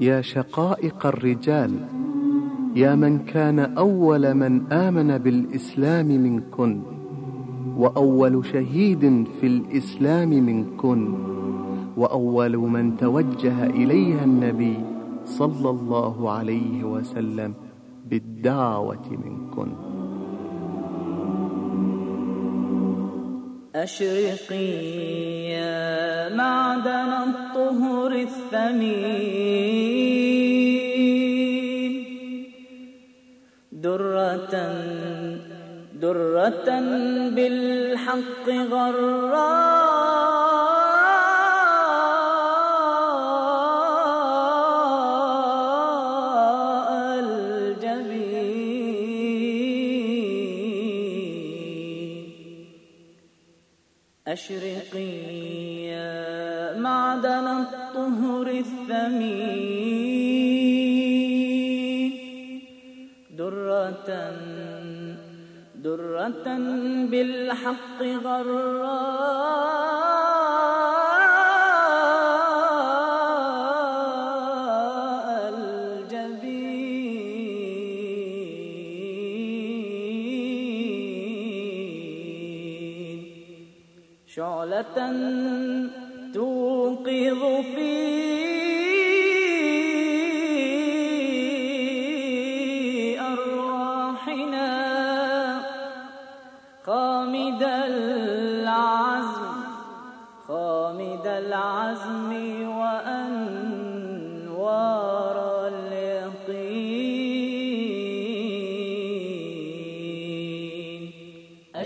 يا شقائق الرجال يا من كان أول من آمن بالإسلام منكن وأول شهيد في الإسلام منكن وأول من توجه إليها النبي صلى الله عليه وسلم بالدعوة منكن أشرقي يا معدن الطهر الثمين. درة درة بالحق غرّا أشرقي يا معدن الطهر الثمين. درة درة بالحق غرّا شعلة توقظ في أرواحنا. خامد العزم خامد العزم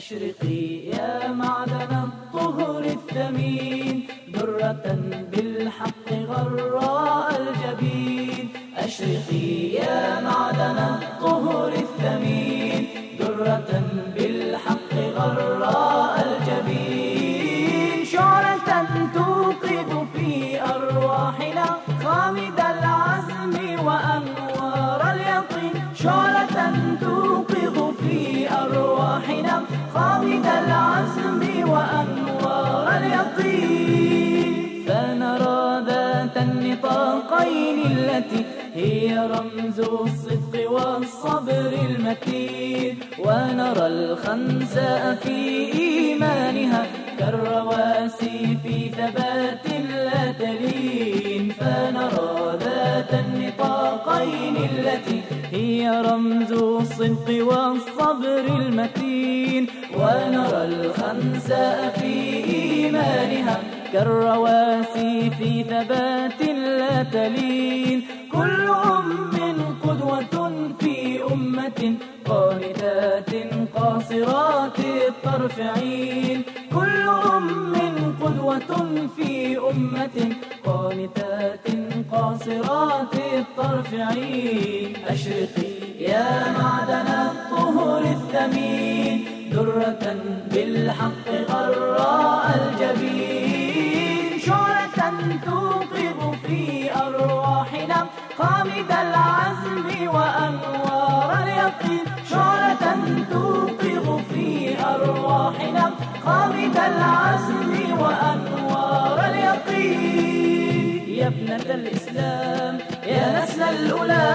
أشرقي يا معدن الطهر الثمين درة بالحق غراء الجبين. أشرقي يا معدن الطهر هي رمز الصدق والصبر المتين ونرى الخنساء في إيمانها كالرواسي في ثبات لا تلين. فنرى ذات النطاقين التي هي رمز الصدق والصبر المتين ونرى الخنساء في إيمانها كالرواسي في ثبات لا تلين. كل أم قدوة في أمة قانتات قاصرات الطرف عين كل أم قدوة في أمة قانتات قاصرات الطرف عين أشرقي يا معدن الطهر الثمين درة بالحق غراء الجبين. العزم وأنوار اليقين شعلة توقظ في أرواحنا خامد العزم وأنوار اليقين. يا ابنة الإسلام يا نسل الأولى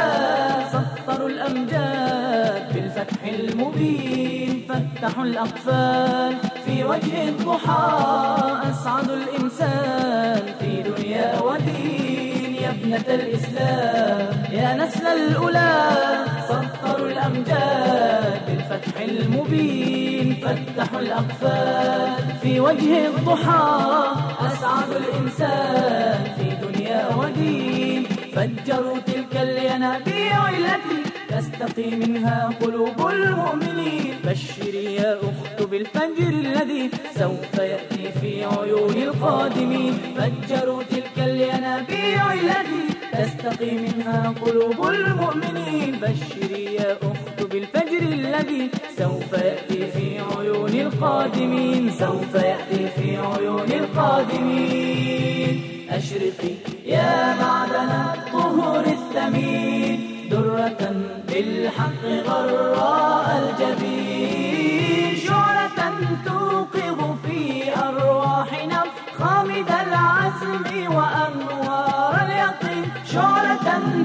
سطروا الأمجاد بالفتح المبين. فتحوا الأقفال في وجه الضحى أسعد الإنسان في دنيا ودين. ابنة الإسلام. يا نسل الأولى سطروا الأمجاد. بالفتح المبين فتحوا الأقفال. في وجه الضحى أسعد الإنسان. في دنيا ودين فجروا تلك الينابيع التي تستقي منها قلوب المؤمنين. بشري يا أخت بالفجر الذي سوف يأتي في عيون القادمين. فجروا تلك الينابيع التي تستقي منها قلوب المؤمنين. بشري يا أخت بالفجر الذي سوف يأتي في عيون القادمين. سوف يأتي في عيون القادمين. أشرقي يا معدن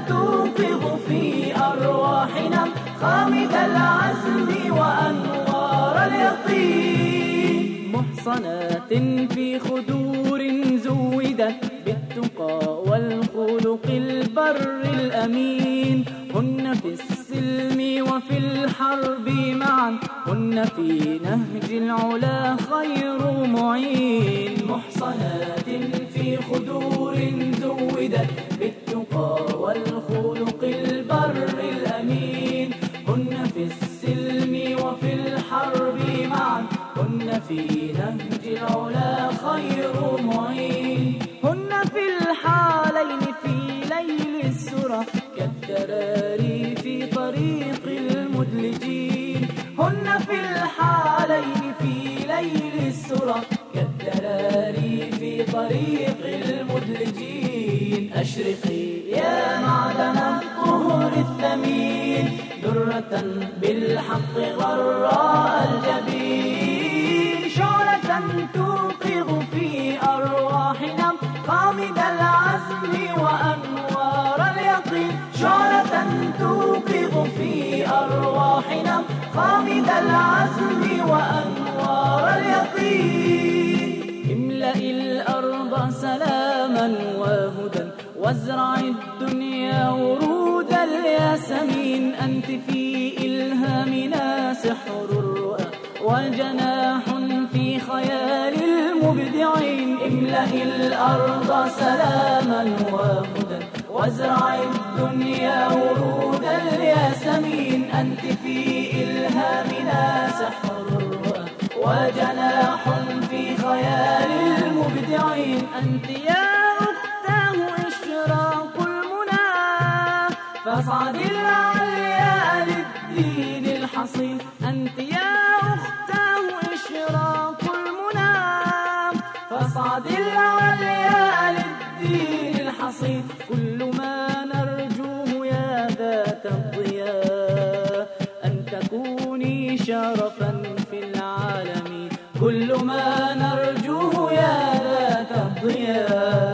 توقظ في أرواحنا خامد العزم وأنوار اليقين. محصنات في خدور زودت بالتقى والخلق البر الأمين. هن في السلم وفي الحرب معا. هن في نهج العلا خير معين. محصنات في خدور زودت طريق المدلجين أشرقي يا معدن الطهر الثمين درة بالحق غراء الجبين. شعلة توقظ في أرواحنا خامد العزم وأنوار اليقين. شعلة توقظ في أرواحنا خامد العزم وأنوار اليقين. الأرض سلاما وهدى وازرع الدنيا ورود الياسمين. أنت في إلهامنا سحر الرؤى وجناح في خيال المبدعين. املأ الأرض سلاما وهدى وازرع الدنيا ورود الياسمين. أنت في إلهامنا سحر الرؤى وجناح في خيال بدعين أنت يا أختاه إشراق المنى فاصعدي العليا للدين الحصين أنت يا أختاه إشراق المنى فاصعدي العليا للدين الحصين كل ما نرجوه يا ذات الضياء أن تكوني شرفا في العالم كل ما نرجوه الضياء